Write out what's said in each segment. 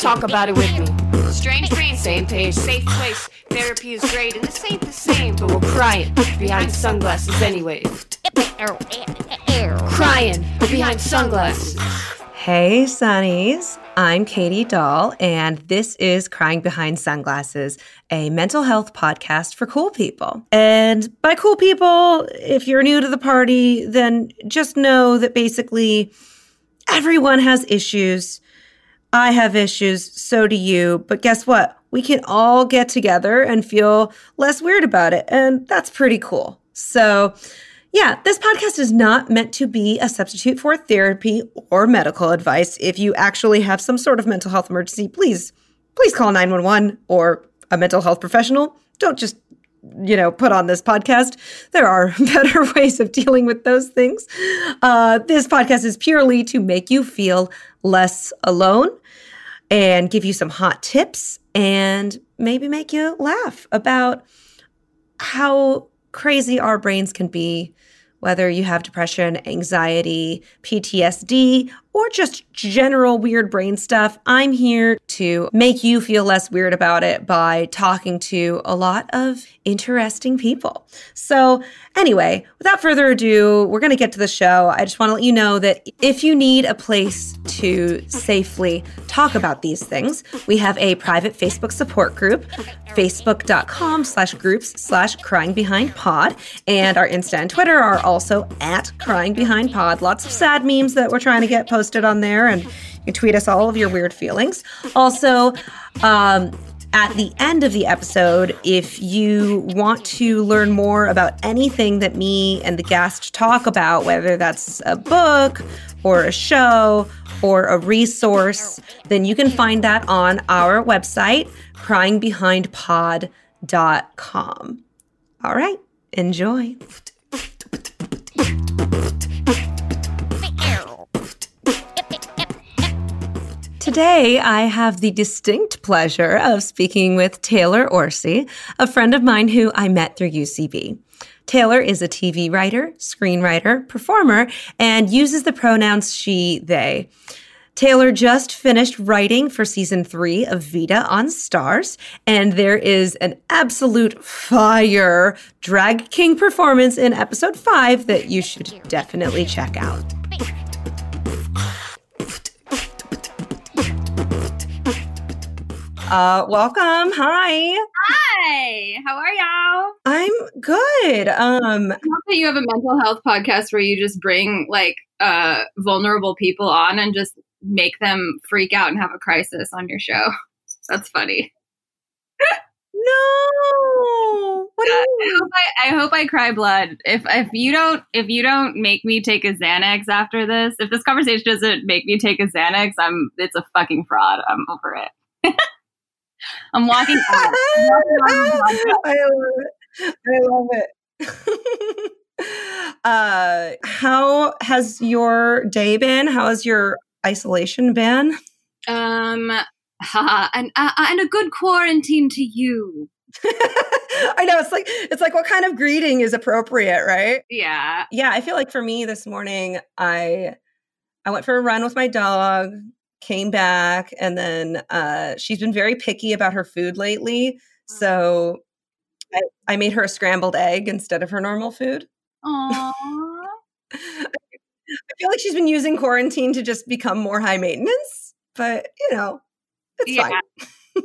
Talk about it with me. Strange brain, Same page. safe place. Therapy is great, and this ain't the same. But we're crying behind sunglasses anyway. Crying behind sunglasses. Hey, Sunnies. I'm Katie Dahl, and this is Crying Behind Sunglasses, a mental health podcast for cool people. And by cool people, if you're new to the party, then just know that basically everyone has issues. I have issues, so do you. But guess what? We can all get together and feel less weird about it. And that's pretty cool. So, yeah, this podcast is not meant to be a substitute for therapy or medical advice. If you actually have some sort of mental health emergency, please, please call 911 or a mental health professional. Don't just, you know, put on this podcast. There are better ways of dealing with those things. Uh, this podcast is purely to make you feel less alone and give you some hot tips and maybe make you laugh about how crazy our brains can be, whether you have depression, anxiety, PTSD, or just general weird brain stuff. I'm here to make you feel less weird about it by talking to a lot of interesting people. So, anyway, without further ado, we're going to get to the show. I just want to let you know that if you need a place to safely talk about these things, we have a private Facebook support group, facebook.com slash groups slash crying behind pod. And our Insta and Twitter are also at crying behind pod. Lots of sad memes that we're trying to get posted on there. And you tweet us all of your weird feelings. Also, um, at the end of the episode, if you want to learn more about anything that me and the guest talk about, whether that's a book or a show or a resource, then you can find that on our website, cryingbehindpod.com. All right, enjoy. Today, I have the distinct pleasure of speaking with Taylor Orsi, a friend of mine who I met through UCB. Taylor is a TV writer, screenwriter, performer, and uses the pronouns she, they. Taylor just finished writing for season three of Vida on Starz, and there is an absolute fire drag king performance in episode five that you should definitely check out. Uh, welcome. Hi. Hi, how are y'all? I'm good. Um, I that you have a mental health podcast where you just bring like uh vulnerable people on and just make them freak out and have a crisis on your show. That's funny. no. What do I hope I, I hope I cry blood. If if you don't if you don't make me take a Xanax after this, if this conversation doesn't make me take a Xanax, I'm it's a fucking fraud. I'm over it. I'm walking out. I'm walking out of the podcast. I love it. I love it. uh, how has your day been? How has your isolation been? Um, haha, and uh, and a good quarantine to you. I know it's like it's like what kind of greeting is appropriate, right? Yeah. Yeah, I feel like for me this morning, I I went for a run with my dog, came back, and then uh, she's been very picky about her food lately. So I, I made her a scrambled egg instead of her normal food. Aww. I feel like she's been using quarantine to just become more high maintenance, but you know, it's Yeah. fine.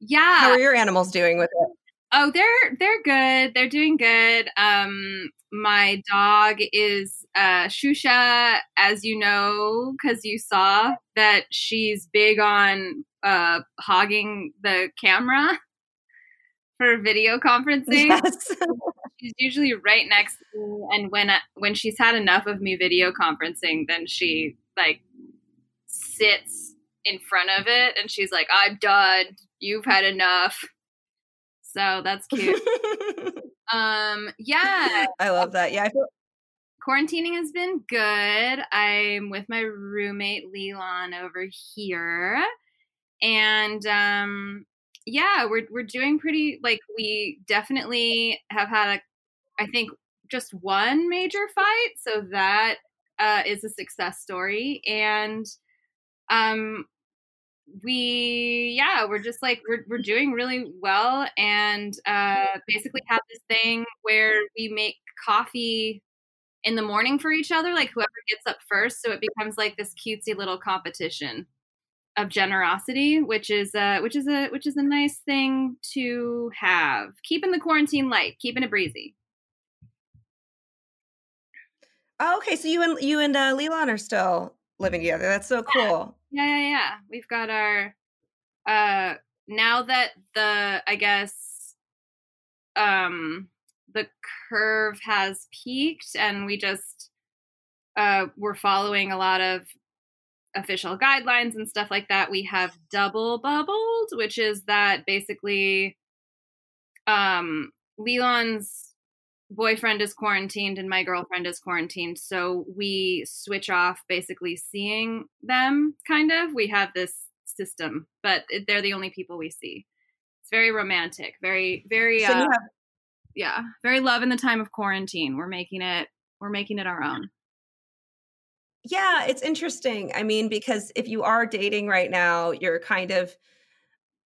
yeah. How are your animals doing with it? Oh, they're they're good. They're doing good. Um, my dog is uh, Shusha, as you know, because you saw that she's big on uh, hogging the camera for video conferencing. Yes. She's usually right next to me, and when when she's had enough of me video conferencing, then she like sits in front of it, and she's like, "I'm done. You've had enough." So that's cute. um, yeah, I love that. Yeah, I feel quarantining has been good. I'm with my roommate Leland over here, and um, yeah, we're we're doing pretty. Like we definitely have had a, I think just one major fight, so that uh, is a success story, and um, we yeah we're just like we're, we're doing really well and uh basically have this thing where we make coffee in the morning for each other like whoever gets up first so it becomes like this cutesy little competition of generosity which is uh which is a which is a nice thing to have keeping the quarantine light keeping it breezy Oh, okay, so you and you and uh, Leland are still living together. That's so cool. Yeah, yeah, yeah. We've got our uh now that the I guess um the curve has peaked and we just uh we're following a lot of official guidelines and stuff like that. We have double bubbled, which is that basically um Leland's boyfriend is quarantined and my girlfriend is quarantined so we switch off basically seeing them kind of we have this system but they're the only people we see it's very romantic very very So uh, you have yeah very love in the time of quarantine we're making it we're making it our own Yeah, it's interesting. I mean, because if you are dating right now, you're kind of,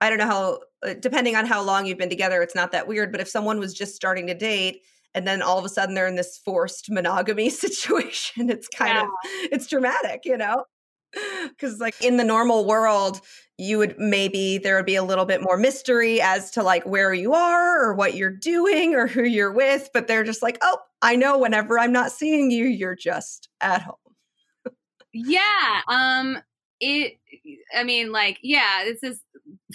I don't know how, uh, depending on how long you've been together, it's not that weird. But if someone was just starting to date and then all of a sudden they're in this forced monogamy situation, it's kind of, it's dramatic, you know? Because, like, in the normal world, you would maybe there would be a little bit more mystery as to like where you are or what you're doing or who you're with. But they're just like, oh, I know whenever I'm not seeing you, you're just at home. yeah um it i mean like yeah this is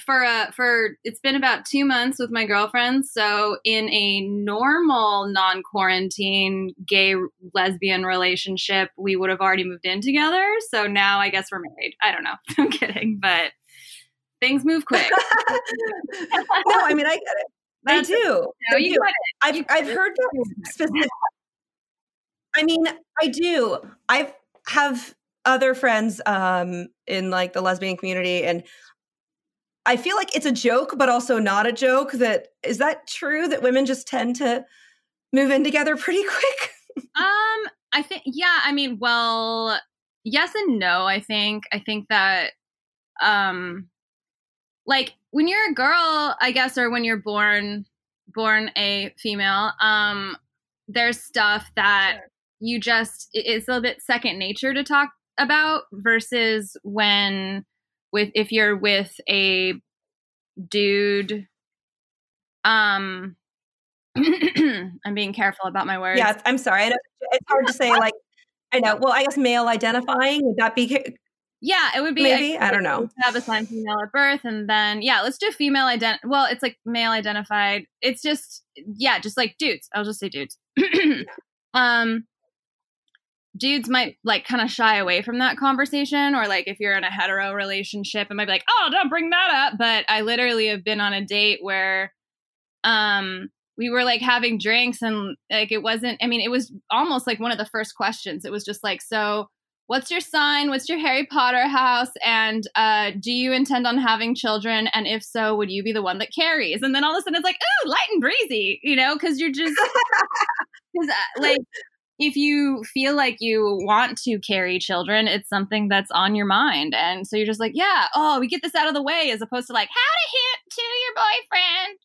for uh for it's been about two months with my girlfriend so in a normal non-quarantine gay lesbian relationship we would have already moved in together so now i guess we're married i don't know i'm kidding but things move quick no, I mean I get it. I That's- do. No, I you do. I've You I've heard that specific. I mean, I do. I have other friends um in like the lesbian community and I feel like it's a joke but also not a joke that is that true that women just tend to move in together pretty quick? Um, I think yeah, I mean, well, yes and no, I think. I think that um like when you're a girl, I guess or when you're born born a female, um there's stuff that Sure. you just it's a little bit second nature to talk about versus when with if you're with a dude um I'm being careful about my words. Yes, I'm sorry. I know it's hard to say like I know. Well, I guess male identifying would that be Yeah, it would be maybe? I don't know. Have assigned female at birth, and then yeah, let's do female ident. Well, it's like male identified. It's just yeah, just like dudes. I'll just say dudes. um, dudes might like kind of shy away from that conversation, or like if you're in a hetero relationship, it might be like, oh, don't bring that up. But I literally have been on a date where, um. We were like having drinks and like it wasn't I mean it was almost like one of the first questions. It was just like so what's your sign what's your harry potter house and uh, do you intend on having children and if so would you be the one that carries and then all of a sudden it's like ooh light and breezy you know because you're just because uh, like if you feel like you want to carry children it's something that's on your mind. And so you're just like yeah oh we get this out of the way as opposed to like how to hit to your boyfriend.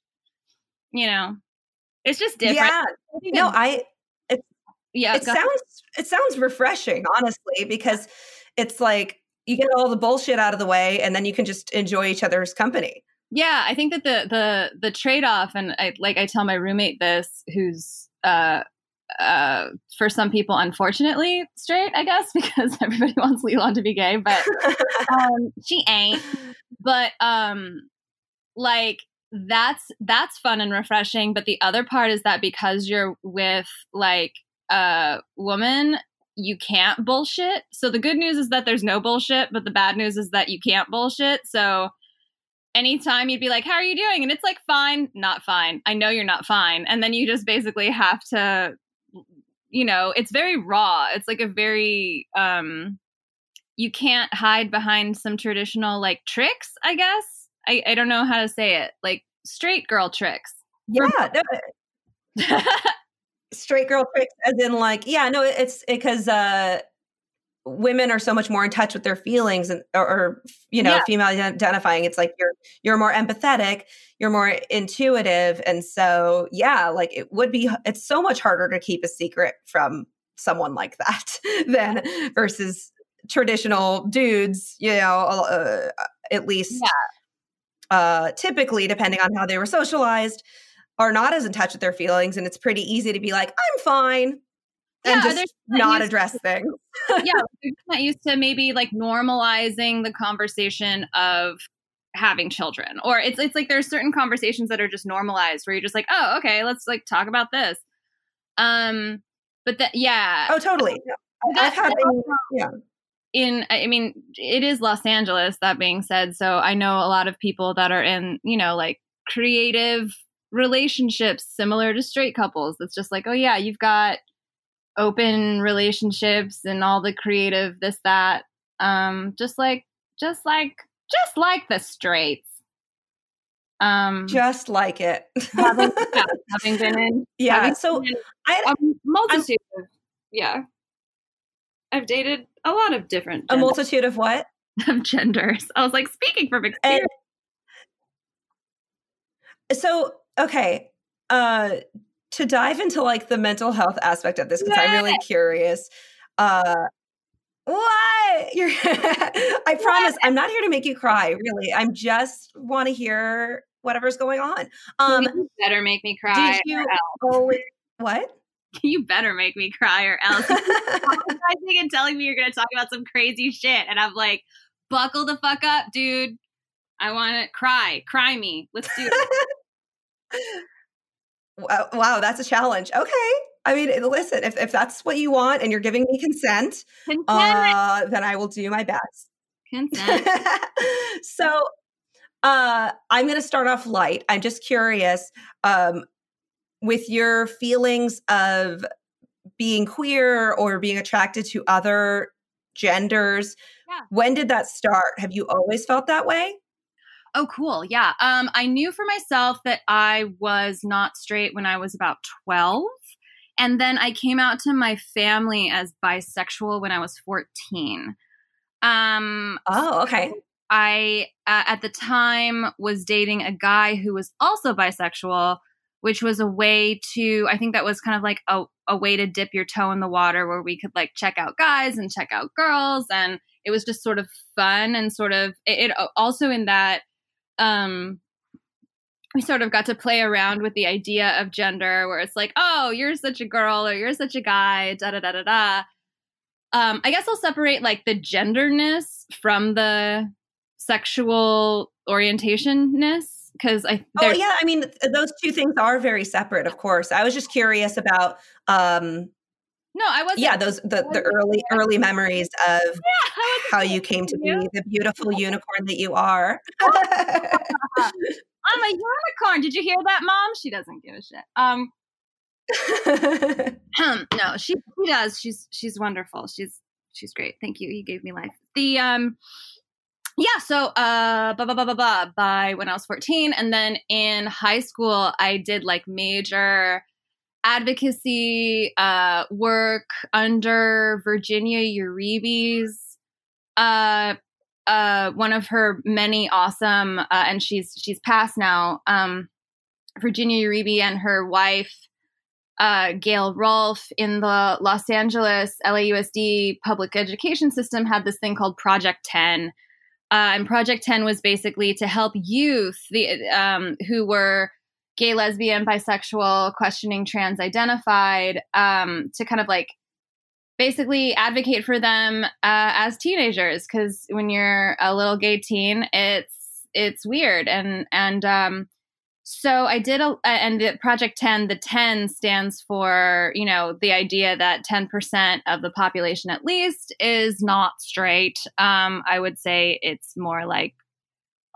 You know it's just different. Yeah. No, I it's yeah it sounds it sounds refreshing honestly because it's like you get all the bullshit out of the way and then you can just enjoy each other's company. Yeah i think that the the the trade-off and I, like i tell my roommate this who's uh uh for some people unfortunately straight i guess because everybody wants leland to be gay but um she ain't. But um like that's that's fun and refreshing but the other part is that because you're with like a woman you can't bullshit. So the good news is that there's no bullshit but the bad news is that you can't bullshit. So anytime you'd be like how are you doing? and it's like fine. Not fine. I know you're not fine. And then you just basically have to you know it's very raw. It's like a very um you can't hide behind some traditional like tricks i guess? I i don't know how to say it. Like straight girl tricks yeah no, straight girl tricks as in like yeah no it's because uh women are so much more in touch with their feelings and or, or you know Yeah. female identifying it's like you're you're more empathetic you're more intuitive and so yeah like it would be it's so much harder to keep a secret from someone like that than versus traditional dudes you know uh, at least uh typically depending on how they were socialized are not as in touch with their feelings and it's pretty easy to be like i'm fine and Yeah, just not address things yeah, we're not used to maybe like normalizing the conversation of having children, or it's it's like there's certain conversations that are just normalized where you're just like, oh, okay, let's like talk about this. Um, but that yeah, oh totally But i've that- had that yeah in I mean, it is Los Angeles. That being said, so I know a lot of people that are in you know like creative relationships similar to straight couples. It's just like, oh yeah, you've got open relationships and all the creative this that um just like just like just like the straights. Um just like it. having, yeah, having been in yeah having so been in i a multitude of yeah. I've dated a lot of different a multitude of what? of genders. I was like speaking from experience. So okay uh to dive into like the mental health aspect of this because i'm really curious uh what? You're i promise i'm not here to make you cry really. I'm just want to hear whatever's going on. Um you better make me cry did you always what? You better make me cry or else. Apologizing and telling me you're going to talk about some crazy shit and i'm like buckle the fuck up dude. I want to cry. Cry me. Let's do it wow, wow that's a challenge. Okay. I mean listen if, if that's what you want and you're giving me consent consent. uh then i will do my best. Consent. So uh i'm going to start off light. I'm just curious um with your feelings of being queer or being attracted to other genders Yeah. when did that start? Have you always felt that way Oh, cool. Yeah. Um, I knew for myself that I was not straight when I was about 12. And then I came out to my family as bisexual when I was 14. Um, oh okay I, uh, at the time, was dating a guy who was also bisexual, which was a way to, I think that was kind of like a, a way to dip your toe in the water where we could like check out guys and check out girls. And it was just sort of fun and sort of, it, it also in that, um, we sort of got to play around with the idea of gender where it's like, oh, you're such a girl or you're such a guy, da da da da da. Um, I guess I'll separate like the genderness from the sexual orientationness because I oh yeah i mean those two things are very separate of course i was just curious about um no I wasn't yeah those the, the early early memories of yeah, how you came to be the beautiful unicorn that you are I'm a unicorn. Did you hear that, mom? She doesn't give a shit. Um, no, she she does. She's she's wonderful. She's she's great. Thank you. You gave me life. The um yeah, so uh blah blah blah blah blah by when I was 14 and then in high school I did like major advocacy uh work under Virginia Uribe's uh uh one of her many awesome uh and she's she's passed now um Virginia Uribe and her wife uh, Gail Rolfe in the Los Angeles LAUSD public education system had this thing called Project 10. Uh, and Project 10 was basically to help youth the, um, who were gay, lesbian, bisexual, questioning trans identified um, to kind of like basically advocate for them uh, as teenagers. Because when you're a little gay teen, it's it's weird and and um, so I did a and the project 10 the 10 stands for, you know, the idea that 10% of the population at least is not straight. Um I would say it's more like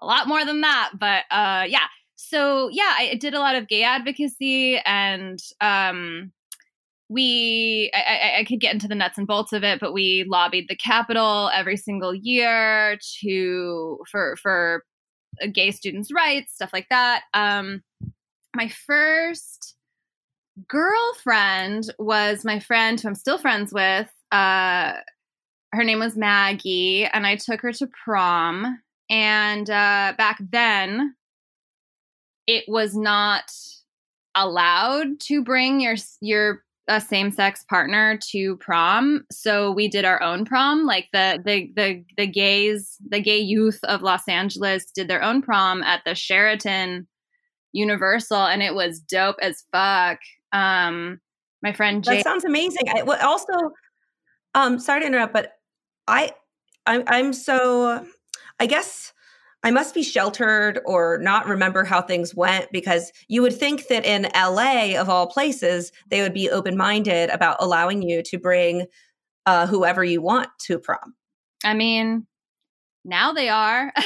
a lot more than that, but uh yeah. So yeah, I did a lot of gay advocacy and um we I, I, could get into the nuts and bolts of it, but we lobbied the Capitol every single year to for for gay students' rights, stuff like that. Um, my first girlfriend was my friend who I'm still friends with. Uh, her name was Maggie, and I took her to prom. And uh, back then, it was not allowed to bring your your a same sex partner to prom. So we did our own prom. Like the the the the gays, the gay youth of Los Angeles did their own prom at the Sheraton Universal, and it was dope as fuck. Um, my friend Jay. That sounds amazing. I well, also, um, sorry to interrupt, but I, I'm, I'm so, I guess I must be sheltered or not remember how things went because you would think that in LA, of all places, they would be open minded about allowing you to bring uh, whoever you want to prom. I mean, now they are.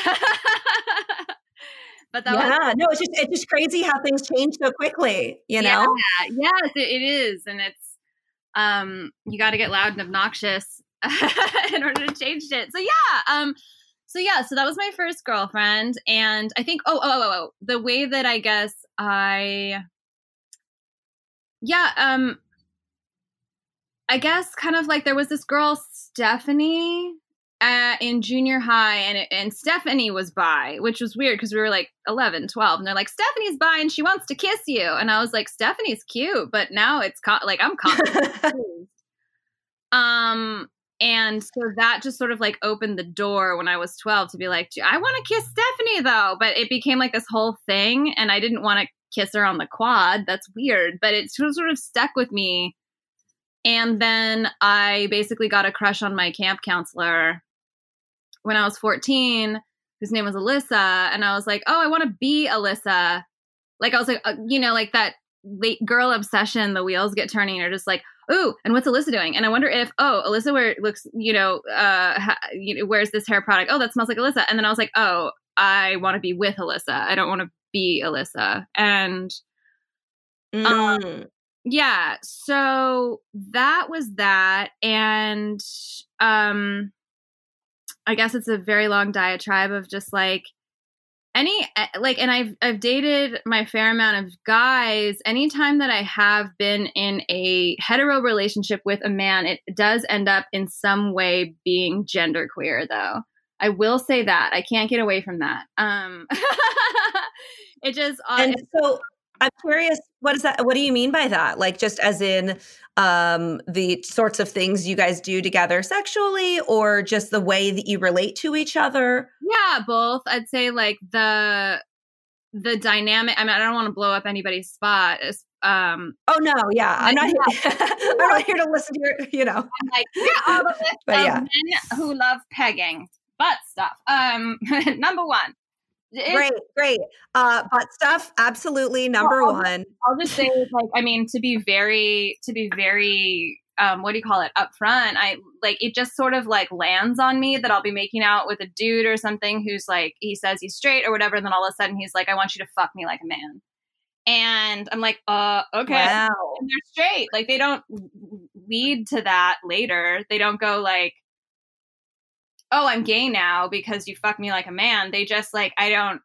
but that yeah, was- no, it's just it's just crazy how things change so quickly. You know? Yeah, yes, it, it is, and it's um, you got to get loud and obnoxious in order to change it. So yeah, um, so yeah, so that was my first girlfriend, and I think oh oh oh, oh the way that I guess I yeah um I guess kind of like there was this girl Stephanie uh, in junior high and it, and Stephanie was bi, which was weird because we were like 11, 12 and they're like Stephanie's bi and she wants to kiss you and I was like Stephanie's cute, but now it's co- like I'm confused. um and so that just sort of like opened the door when I was 12 to be like, I want to kiss Stephanie though. But it became like this whole thing. And I didn't want to kiss her on the quad. That's weird. But it sort of stuck with me. And then I basically got a crush on my camp counselor when I was 14, whose name was Alyssa. And I was like, oh, I want to be Alyssa. Like, I was like, uh, you know, like that late girl obsession, the wheels get turning. You're just like, ooh, and what's Alyssa doing? And I wonder if, oh, Alyssa wear looks, you know, uh, ha, you know, wears this hair product. Oh, that smells like Alyssa. And then I was like, oh, I want to be with Alyssa. I don't want to be Alyssa. And um, mm. um, yeah, so that was that. And um, I guess it's a very long diatribe of just like any eh, like and i've i've dated my fair amount of guys anytime that i have been in a hetero relationship with a man it does end up in some way being genderqueer though. I will say that. I can't get away from that. Um it just uh, and so I'm curious, what is that? What do you mean by that? Like, just as in um, the sorts of things you guys do together sexually, or just the way that you relate to each other? Yeah, both. I'd say like the the dynamic. I mean, I don't want to blow up anybody's spot. Um, oh no, yeah, I'm not. Here, I'm not here to listen to your. You know, I'm like yeah, all the list but, yeah. men who love pegging butt stuff. Um, number one, great, great. Uh, butt stuff, absolutely number well, one. I'll just say, like, I mean, to be very, to be very, um, what do you call it? Upfront, I like it. Just sort of like lands on me that I'll be making out with a dude or something who's like, he says he's straight or whatever, and then all of a sudden he's like, I want you to fuck me like a man. And I'm like, uh, okay. Wow. And they're straight. Like they don't lead to that later. They don't go like, oh, I'm gay now because you fuck me like a man. They just like, I don't,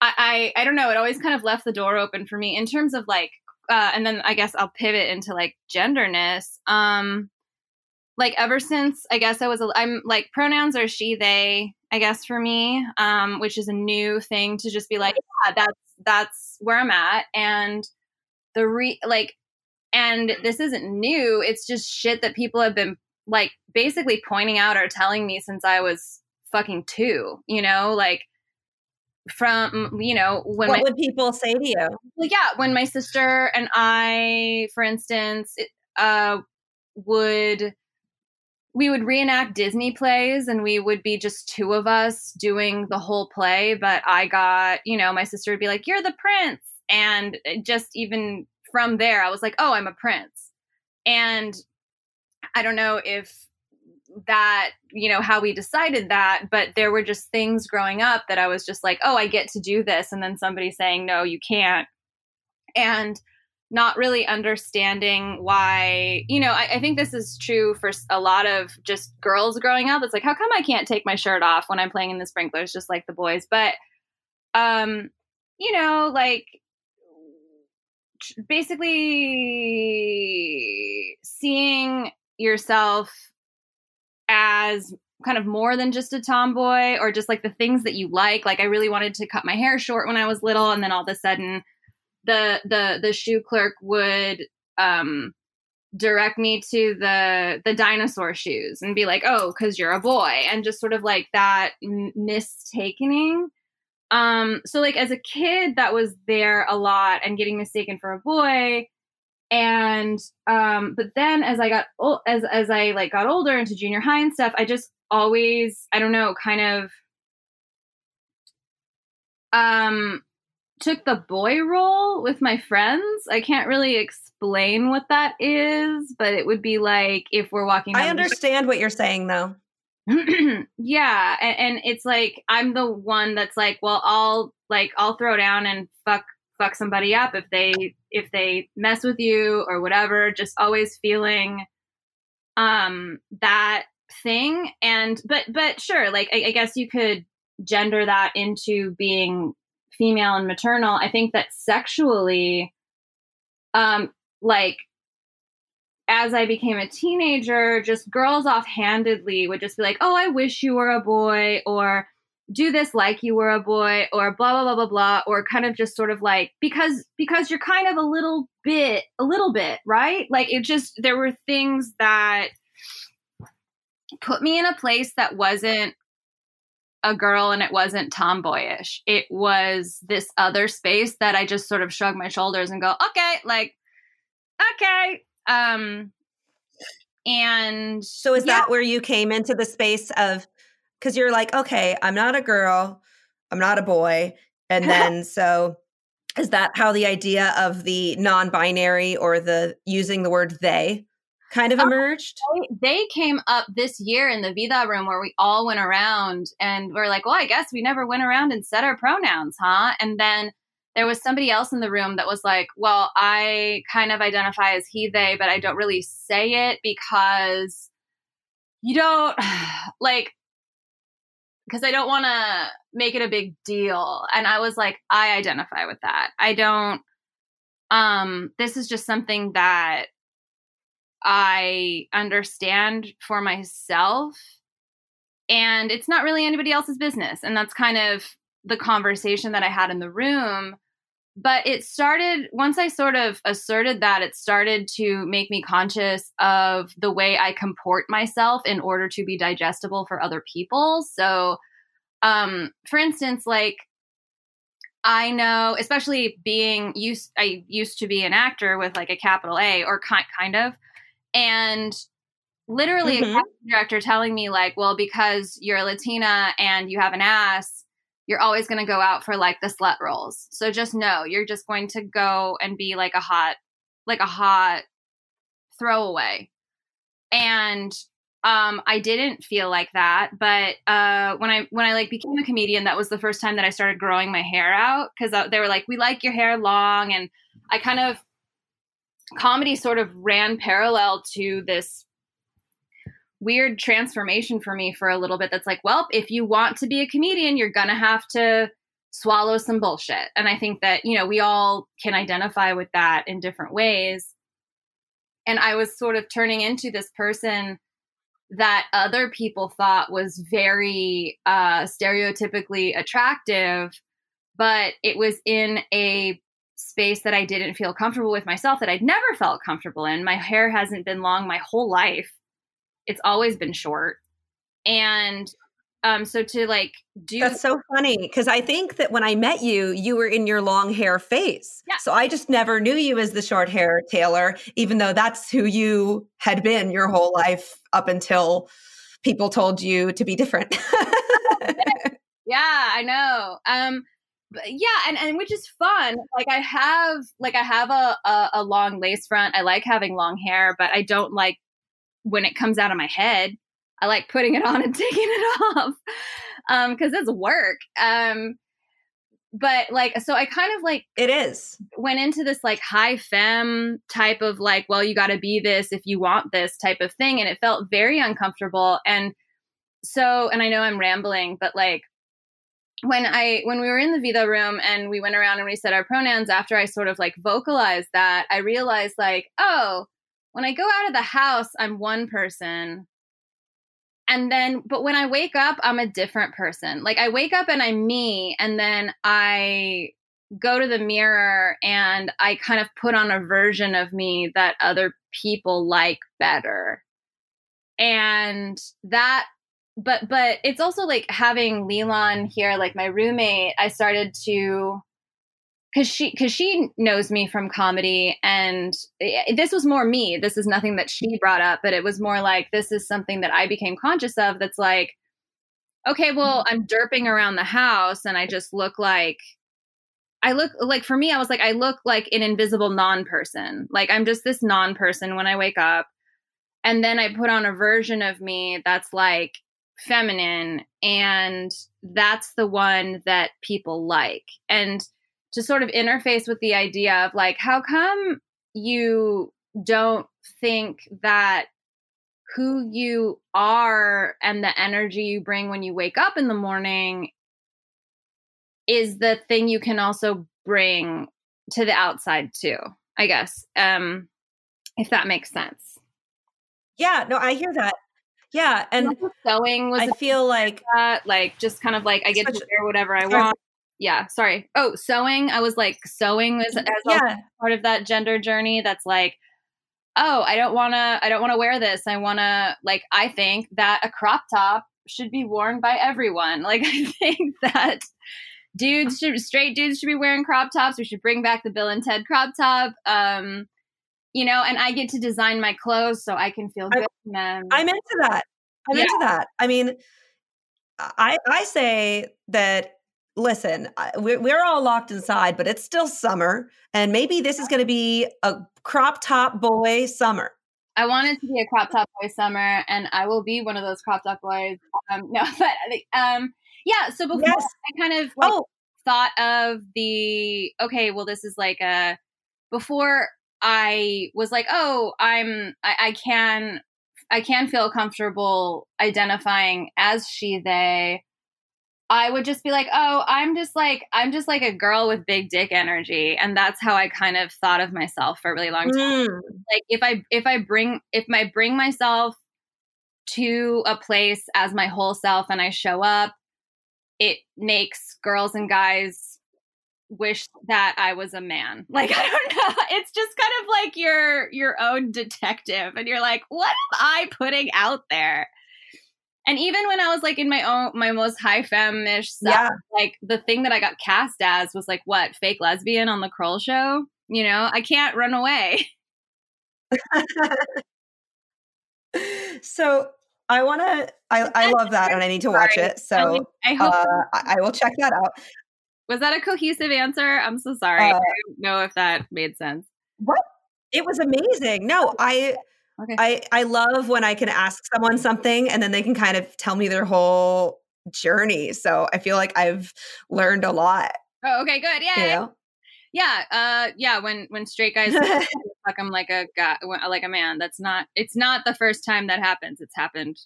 I, I, I don't know. It always kind of left the door open for me in terms of like, uh, and then I guess I'll pivot into like genderness. Um, like ever since I guess I was, i I'm like pronouns are she, they, I guess for me, um, which is a new thing to just be like, yeah, that's, that's where I'm at. And the re like, and this isn't new. It's just shit that people have been like basically pointing out or telling me since I was fucking two, you know, like from you know when what my, would people say to you? Like yeah when my sister and i for instance uh would we would reenact disney plays and we would be just two of us doing the whole play but i got you know my sister would be like you're the prince. And just even from there i was like oh i'm a prince. And I don't know if that, you know, how we decided that, but there were just things growing up that I was just like, oh, I get to do this. And then somebody saying, no, you can't. And not really understanding why, you know, I, I, think this is true for a lot of just girls growing up. It's like, how come I can't take my shirt off when I'm playing in the sprinklers just like the boys? But, um, you know, like basically seeing yourself as kind of more than just a tomboy or just like the things that you like. Like I really wanted to cut my hair short when I was little and then all of a sudden the the the shoe clerk would um direct me to the the dinosaur shoes and be like, "Oh, cuz you're a boy." And just sort of like that mistakening. Um so like as a kid that was there a lot and getting mistaken for a boy and um but then as I got old as as I like got older into junior high and stuff, I just always I don't know, kind of um took the boy role with my friends. I can't really explain what that is, but it would be like if we're walking. I down the- understand what you're saying, though. yeah, and, and it's like I'm the one that's like, well, I'll like I'll throw down and fuck fuck somebody up if they if they mess with you or whatever. Just always feeling um that thing and but but sure like I, I guess you could gender that into being female and maternal i think that sexually um like as i became a teenager just girls offhandedly would just be like oh i wish you were a boy or do this like you were a boy or blah blah blah blah blah or kind of just sort of like because because you're kind of a little bit a little bit right like it just there were things that put me in a place that wasn't a girl and it wasn't tomboyish. It was this other space that I just sort of shrug my shoulders and go, okay, like, okay. Um, and So is Yeah. that where you came into the space of because you're like, okay, I'm not a girl, I'm not a boy, and then so is that how the idea of the non-binary or the using the word they kind of Oh, emerged? they came up this year in the Vida room where we all went around and we're like, well, I guess we never went around and said our pronouns, huh? And then there was somebody else in the room that was like, well, I kind of identify as he, they, but I don't really say it because you don't like, because I don't want to make it a big deal. And I was like, I identify with that. I don't, um, this is just something that I understand for myself. And it's not really anybody else's business. And that's kind of the conversation that I had in the room. But it started, once I sort of asserted that, it started to make me conscious of the way I comport myself in order to be digestible for other people. So, um, for instance, like, I know, especially being used, I used to be an actor with like a capital A or kind, kind of and literally Mhm. a director telling me like well because you're a latina and you have an ass you're always going to go out for like the slut roles so just know you're just going to go and be like a hot like a hot throwaway. And um i didn't feel like that but uh when i when i like became a comedian that was the first time that i started growing my hair out because they were like we like your hair long and i kind of comedy sort of ran parallel to this weird transformation for me for a little bit that's like well if you want to be a comedian you're gonna have to swallow some bullshit and i think that you know we all can identify with that in different ways and i was sort of turning into this person that other people thought was very uh stereotypically attractive but it was in a space that I didn't feel comfortable with myself that I'd never felt comfortable in. My hair hasn't been long my whole life. It's always been short. And um so to like do That's so funny because I think that when I met you, you were in your long hair phase. Yeah. So I just never knew you as the short hair Taylor, even though that's who you had been your whole life up until people told you to be different. Yeah, I know. Um but yeah, and, and which is fun. Like I have like I have a, a, a long lace front. I like having long hair, but I don't like when it comes out of my head. I like putting it on and taking it off. Um, because it's work. Um but like so I kind of like it is. went into this like high fem type of like, well, you got to be this if you want this type of thing. And it felt very uncomfortable. And so, and I know I'm rambling, but like when I, when we were in the Vida room and we went around and we said our pronouns after I sort of like vocalized that, I realized like, oh, when I go out of the house, I'm one person. and then but when i wake up i'm a different person like i wake up and i'm me and then i go to the mirror and i kind of put on a version of me that other people like better and that but but it's also like having Leland here like my roommate I started to cuz she cuz she knows me from comedy and eh, this was more me. This is nothing that she brought up but it was more like this is something that I became conscious of that's like okay well mm-hmm. I'm derping around the house and I just look like I look like for me I was like I look like an invisible non-person. Like I'm just this non-person when I wake up. And then I put on a version of me that's like feminine and that's the one that people like. And to sort of interface with the idea of like how come you don't think that who you are and the energy you bring when you wake up in the morning is the thing you can also bring to the outside too i guess um if that makes sense yeah no i hear that yeah, and sewing was. I feel like that, like just kind of like I get to wear whatever I want. Yeah, sorry. Oh, sewing. I was like sewing as, as yeah. part of that gender journey. That's like, oh, I don't want to. I don't want to wear this. I want to like. I think that a crop top should be worn by everyone. Like I think that dudes should straight dudes should be wearing crop tops. We should bring back the Bill and Ted crop top. Um, you know, and I get to design my clothes so I can feel good I, in them. I'm into that. I'm yeah. into that. I mean, I I say that listen, we're, we're all locked inside, but it's still summer, and maybe this is going to be a crop top boy summer. I want it to be a crop top boy summer, and I will be one of those crop top boys. Um, no, but um, yeah. So before yes. I kind of like, oh. thought of the okay, well, this is like a before I was like, oh, I'm I, I can I can feel comfortable identifying as she they. I would just be like, oh, I'm just like I'm just like a girl with big dick energy, and that's how I kind of thought of myself for a really long time. Mm. Like if I if I bring if I bring myself to a place as my whole self and I show up, it makes girls and guys wish that I was a man. Like I don't know. It's just kind of like your your own detective and you're like, what am I putting out there? And even when I was like in my own my most high femme-ish stuff, yeah. like the thing that I got cast as was like what, fake lesbian on the Kroll show? You know, I can't run away. so I want to. I, I love that, and I need to watch it. So I, hope uh, I will check that out. Was that a cohesive answer? I'm so sorry. Uh, I don't know if that made sense. What? It was amazing. No, I okay. I I love when I can ask someone something and then they can kind of tell me their whole journey. So I feel like I've learned a lot. Oh, okay, good. Yeah. You know? Yeah, uh, yeah. When when straight guys fuck I'm like a guy, like a man. That's not. It's not the first time that happens. It's happened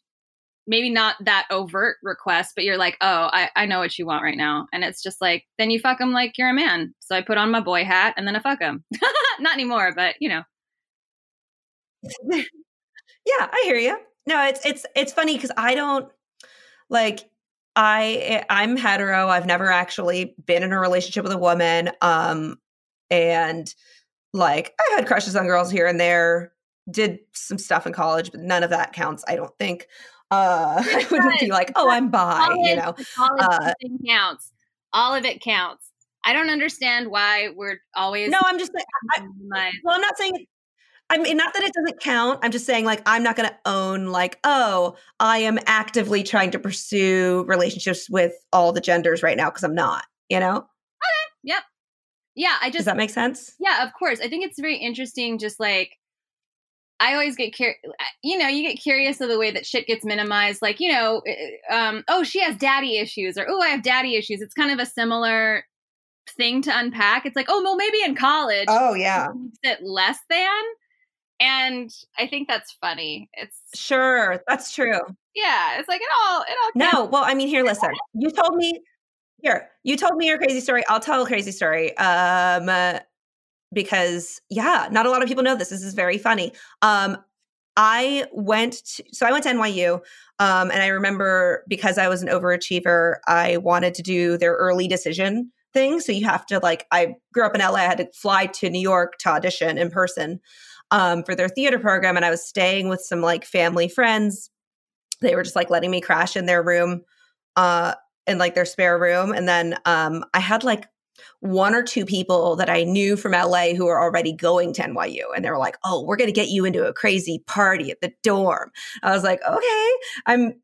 maybe not that overt request, but you're like, oh, I, I know what you want right now. And it's just like, then you fuck him like you're a man. So I put on my boy hat and then I fuck him. not anymore, but you know. yeah, I hear you. No, it's it's it's funny because I don't like I I'm hetero. I've never actually been in a relationship with a woman. Um and like I had crushes on girls here and there, did some stuff in college, but none of that counts, I don't think. Uh, I wouldn't be like, oh, I'm bi, college, you know. Uh, counts. All of it counts. I don't understand why we're always. No, I'm just saying. I, well, I'm not saying. I mean, not that it doesn't count. I'm just saying, like, I'm not going to own, like, oh, I am actively trying to pursue relationships with all the genders right now because I'm not, you know? Okay. Yep. Yeah. I just. Does that make sense? Yeah, of course. I think it's very interesting, just like, I always get curious, you know, you get curious of the way that shit gets minimized. Like, you know, um, oh, she has daddy issues, or oh, I have daddy issues. It's kind of a similar thing to unpack. It's like, oh, well, maybe in college, oh yeah, it less than, and I think that's funny. It's sure that's true. Yeah, it's like it all it all. No, well, I mean, here, listen. You told me here. You told me your crazy story. I'll tell a crazy story. Um, because yeah, not a lot of people know this. This is very funny. Um, I went to, so I went to NYU. Um, and I remember because I was an overachiever, I wanted to do their early decision thing. So you have to like, I grew up in LA, I had to fly to New York to audition in person um, for their theater program. And I was staying with some like family friends. They were just like letting me crash in their room, uh, in like their spare room. And then um, I had like one or two people that I knew from LA who were already going to NYU. And they were like, oh, we're going to get you into a crazy party at the dorm. I was like, okay, I'm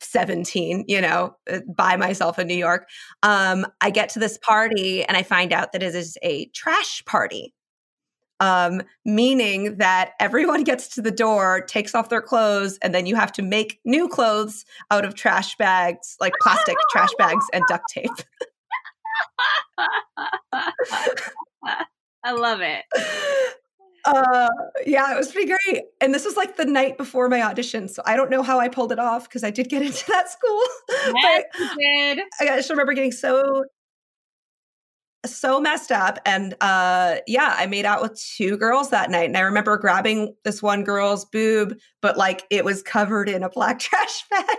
17, you know, uh, by myself in New York. Um, I get to this party and I find out that it is a trash party. Um, meaning that everyone gets to the door, takes off their clothes, and then you have to make new clothes out of trash bags, like plastic trash bags and duct tape. I love it. Uh, yeah, it was pretty great. And this was like the night before my audition, so I don't know how I pulled it off because I did get into that school. Yes, did. I just remember getting so so messed up and uh yeah i made out with two girls that night and i remember grabbing this one girl's boob but like it was covered in a black trash bag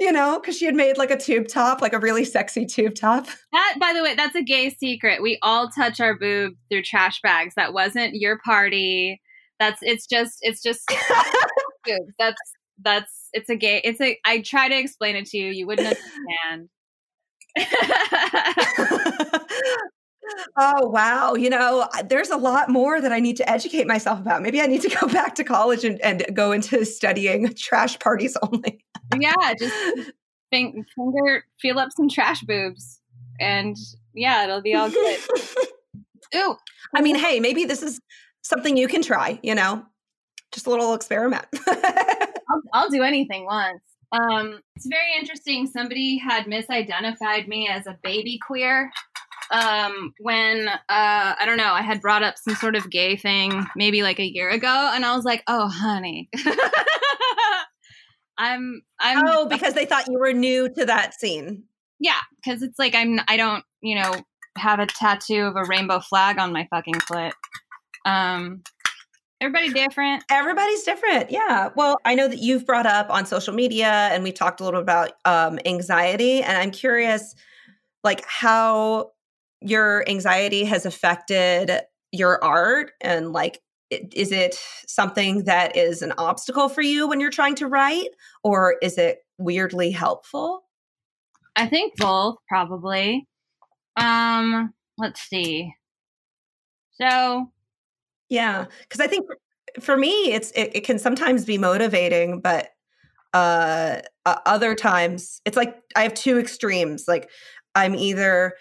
you know, because she had made like a tube top, like a really sexy tube top. That, by the way, that's a gay secret. We all touch our boob through trash bags. That wasn't your party. That's it's just it's just. That's that's it's a gay. It's a. I try to explain it to you. You wouldn't understand. oh wow. You know there's a lot more that i need to educate myself about. Maybe i need to go back to college and, and go into studying trash parties only. Yeah just finger feel up some trash boobs and yeah it'll be all good. Ooh i mean hey maybe this is something you can try you know? Just a little experiment. I'll, I'll do anything once um, it's very interesting. Somebody had misidentified me as a baby queer um, when uh, I don't know, I had brought up some sort of gay thing maybe like a year ago, and I was like, "Oh, honey." I'm I'm Oh, because they thought you were new to that scene. Yeah, cuz it's like I'm I don't, you know, have a tattoo of a rainbow flag on my fucking clit. Um everybody different. Everybody's different. Yeah. Well, I know that you've brought up on social media and we talked a little about um anxiety and I'm curious like how your anxiety has affected your art and like is it something that is an obstacle for you when you're trying to write or is it weirdly helpful i think both probably um let's see so yeah because i think for me it's it, it, can sometimes be motivating but uh other times it's like i have two extremes like i'm either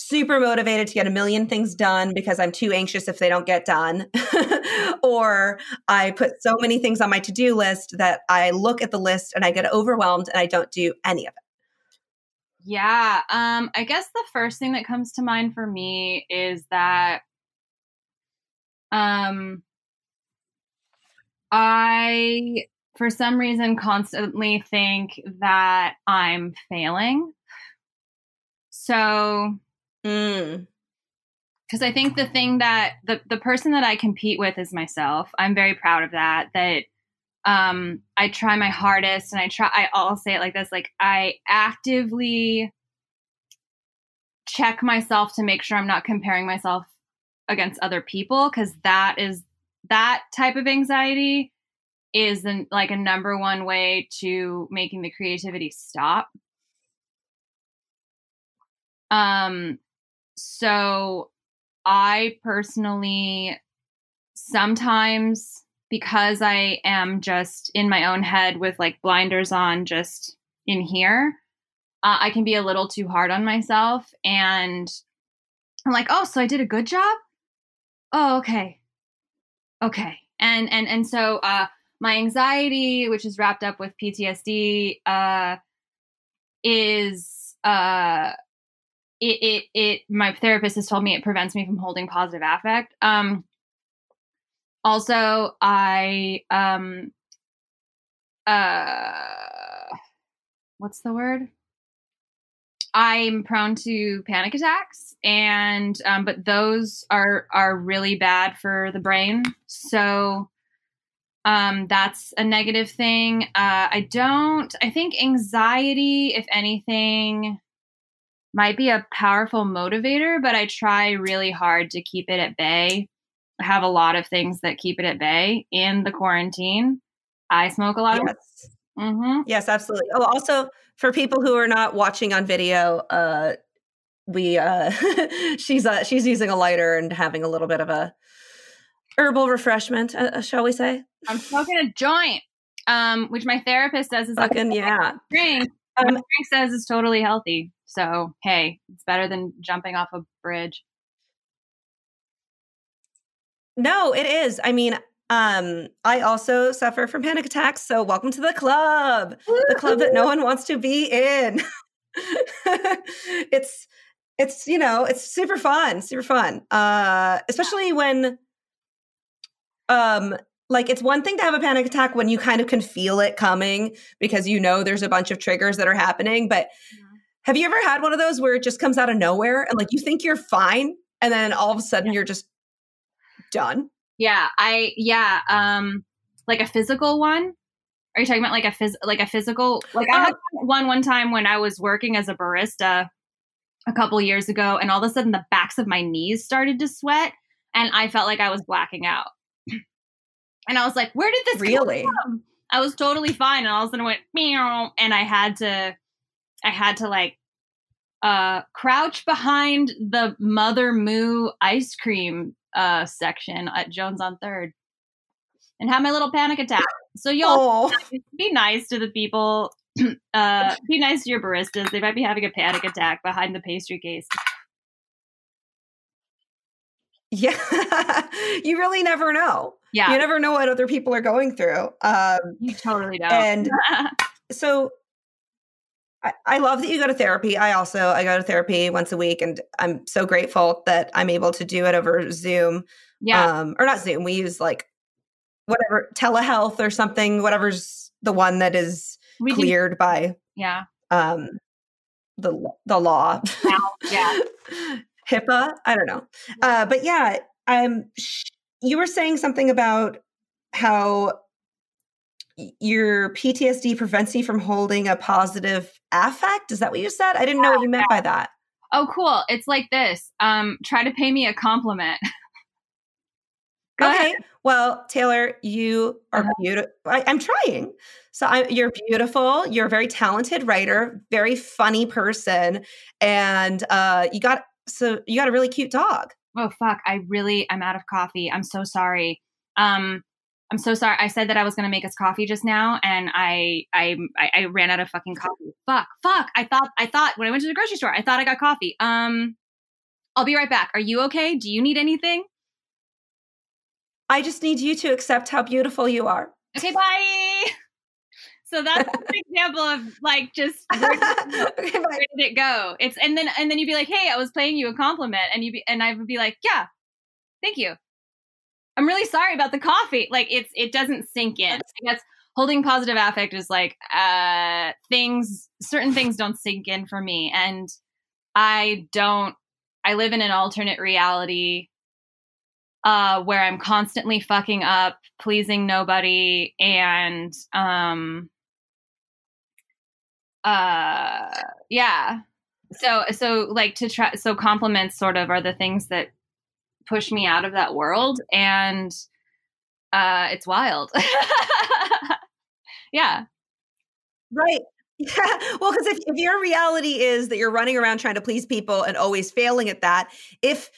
super motivated to get a million things done because I'm too anxious if they don't get done. or I put so many things on my to do list that I look at the list and I get overwhelmed and I don't do any of it. Yeah. Um, I guess the first thing that comes to mind for me is that um, I, for some reason, constantly think that I'm failing. So Mm. Because I think the thing that the the person that I compete with is myself. I'm very proud of that. That um, I try my hardest, and I try. I all say it like this: like I actively check myself to make sure I'm not comparing myself against other people, because that is that type of anxiety is the, like a number one way to making the creativity stop. Um, so I personally sometimes because I am just in my own head with like blinders on just in here, uh, I can be a little too hard on myself and I'm like, "Oh, so I did a good job?" Oh, okay. Okay. And and and so uh my anxiety, which is wrapped up with PTSD, uh is uh it, it, it, my therapist has told me it prevents me from holding positive affect. Um, also, I, um, uh, what's the word? I'm prone to panic attacks, and um, but those are are really bad for the brain. So um, that's a negative thing. Uh, I don't. I think anxiety, if anything, might be a powerful motivator, but I try really hard to keep it at bay. I have a lot of things that keep it at bay in the quarantine. I smoke a lot Yes. of. Mm-hmm. Yes, absolutely. Oh, also for people who are not watching on video, uh we uh she's uh she's using a lighter and having a little bit of a herbal refreshment, uh, uh, shall we say? I'm smoking a joint, um, which my therapist says is Fucking yeah. drink. My Um, drink says is totally healthy. So hey, it's better than jumping off a bridge. No, it is. I mean, um, I also suffer from panic attacks, so welcome to the club. The club that no one wants to be in. it's it's you know, it's super fun, super fun. Uh especially when um like it's one thing to have a panic attack when you kind of can feel it coming because you know there's a bunch of triggers that are happening, but have you ever had one of those where it just comes out of nowhere and like you think you're fine and then all of a sudden you're just done? Yeah, I yeah, um like a physical one. Are you talking about like a phys- like a physical like I had one one time when I was working as a barista a couple years ago and all of a sudden the backs of my knees started to sweat and I felt like I was blacking out. And I was like, "Where did this come Really? from?" I was totally fine and all of a sudden it went meow and I had to I had to like uh crouch behind the Mother Moo ice cream uh section at Jones on 3rd and have my little panic attack. So y'all Oh, be nice to the people uh be nice to your baristas. They might be having a panic attack behind the pastry case. yeah. you really never know. Yeah, You never know what other people are going through. Um, you totally don't. and so I, I love that you go to therapy. I also I go to therapy once a week, and I'm so grateful that I'm able to do it over Zoom. yeah, Um, or not Zoom. We use like whatever telehealth or something. Whatever's the one that is we cleared by yeah. um, the the law. yeah. HIPAA. I don't know. Uh, but yeah, um, sh- you were saying something about how your PTSD prevents you from holding a positive affect. Is that what you said? I didn't know what you meant by that. Oh, cool. It's like this. Um, try to pay me a compliment. Okay. ahead. Well, Taylor, you are Uh-huh. beautiful. I'm trying. So I, you're beautiful. You're a very talented writer, very funny person, and uh, you got so you got a really cute dog. Oh fuck! I really I'm out of coffee. I'm so sorry. Um, I'm so sorry. I said that I was gonna make us coffee just now, and I I I, I ran out of fucking coffee. Fuck, fuck. I thought I thought when I went to the grocery store, I thought I got coffee. Um, I'll be right back. Are you okay? Do you need anything? I just need you to accept how beautiful you are. Okay, bye. So that's an example of like just where did, Okay, where did it go? It's and then and then you'd be like, hey, I was playing you a compliment, and you be and I would be like, yeah, thank you. I'm really sorry about the coffee. Like it's it doesn't sink in. I guess holding positive affect is like uh things certain things don't sink in for me, and I don't. I live in an alternate reality uh where I'm constantly fucking up, pleasing nobody, and um uh yeah so so like to try so compliments sort of are the things that push me out of that world and uh it's wild yeah Right. Yeah. Well, because if, if your reality is that you're running around trying to please people and always failing at that, if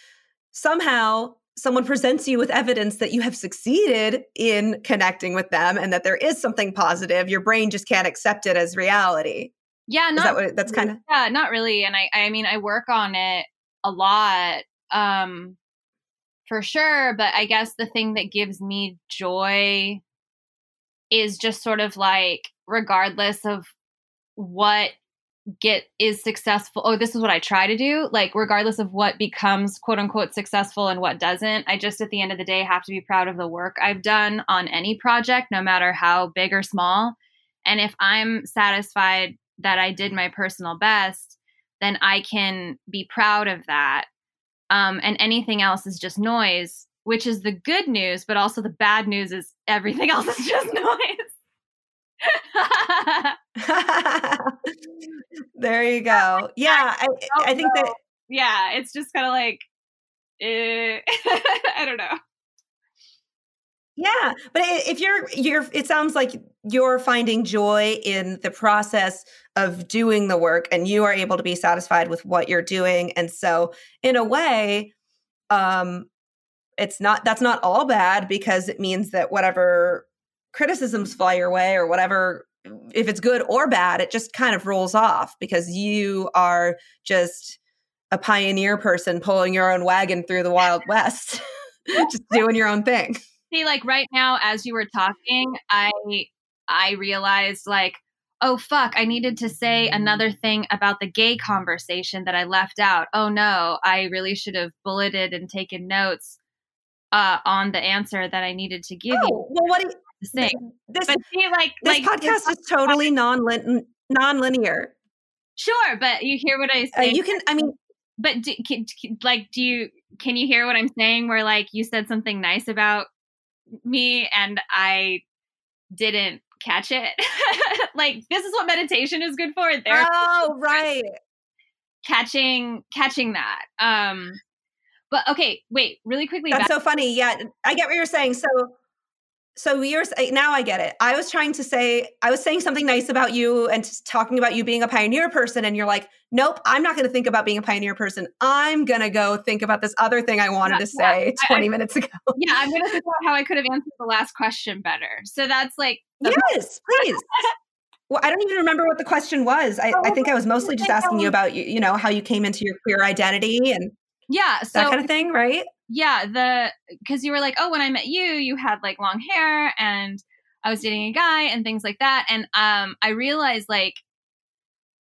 somehow someone presents you with evidence that you have succeeded in connecting with them and that there is something positive, your brain just can't accept it as reality. yeah not that what that's kind of yeah not really and i i mean i work on it a lot um for sure but i guess the thing that gives me joy is just sort of like regardless of what get is successful oh this is what i try to do like regardless of what becomes quote unquote successful and what doesn't i just at the end of the day have to be proud of the work i've done on any project no matter how big or small and if i'm satisfied that i did my personal best then I can be proud of that. Um, and anything else is just noise, which is the good news, but also the bad news is everything else is just noise. there you go. Yeah, I, I think that yeah, it's just kind of like, eh, I don't know. Yeah, but if you're you're it sounds like you're finding joy in the process of doing the work and you are able to be satisfied with what you're doing and so in a way um it's not that's not all bad because it means that whatever criticisms fly your way or whatever if it's good or bad it just kind of rolls off because you are just a pioneer person pulling your own wagon through the wild west just doing your own thing see like right now as you were talking i i realized like oh fuck i needed to say another thing about the gay conversation that i left out. Oh no i really should have bulleted and taken notes uh, on the answer that i needed to give oh, you well what do you, this, this, but see, like this like, podcast is totally non non-linear. Sure but you hear what i uh, say you can i mean but do, can, like do you can you hear what i'm saying where like you said something nice about me and I didn't catch it. like this is what meditation is good for. There. Oh, right. Catching catching that. Um but okay, wait, really quickly. That's back- so funny. Yeah, I get what you're saying. So so you're now I get it. I was trying to say I was saying something nice about you and talking about you being a pioneer person and you're like, "Nope, I'm not going to think about being a pioneer person. I'm going to go think about this other thing I wanted yeah, to say yeah. 20 I, minutes ago." Yeah, I'm going to think about how I could have answered the last question better. So that's like Yes, please. well, I don't even remember what the question was. I, I oh, think I was mostly just asking you about you, you know, how you came into your queer identity and yeah, so, that kind of thing, right? Yeah, the because you were like, oh, when I met you, you had like long hair, and I was dating a guy, and things like that, and um, I realized like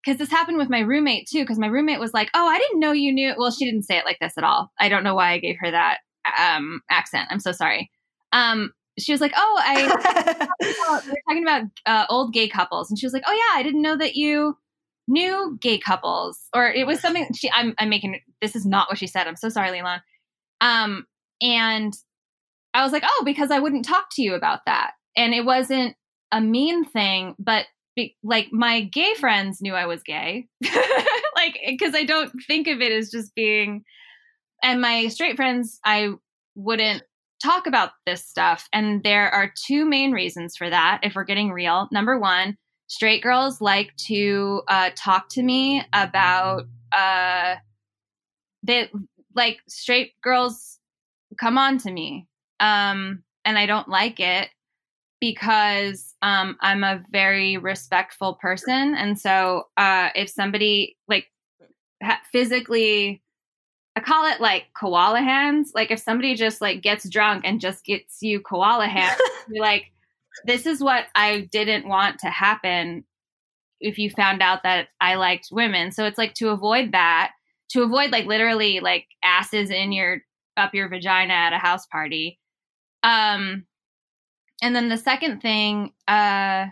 because this happened with my roommate too, because my roommate was like, oh, I didn't know you knew. Well, she didn't say it like this at all. I don't know why I gave her that um accent. I'm so sorry. Um, she was like, "Oh, I we're talking about uh, old gay couples," and she was like, "Oh yeah, I didn't know that you knew gay couples." Or it was something. She, I'm, I'm making this is not what she said. I'm so sorry, Leland. Um, and I was like, oh, because I wouldn't talk to you about that. And it wasn't a mean thing, but be, like my gay friends knew I was gay. like, because I don't think of it as just being, and my straight friends, I wouldn't talk about this stuff. And there are two main reasons for that, if we're getting real. Number one, straight girls like to uh, talk to me about uh, they like straight girls come on to me um and i don't like it because um i'm a very respectful person and so uh if somebody like ha- physically I call it like koala hands. Like if somebody just like gets drunk and just gets you koala hands, you're like, this is what I didn't want to happen if you found out that I liked women. So it's like to avoid that, to avoid like literally like asses in your up your vagina at a house party. Um and then the second thing uh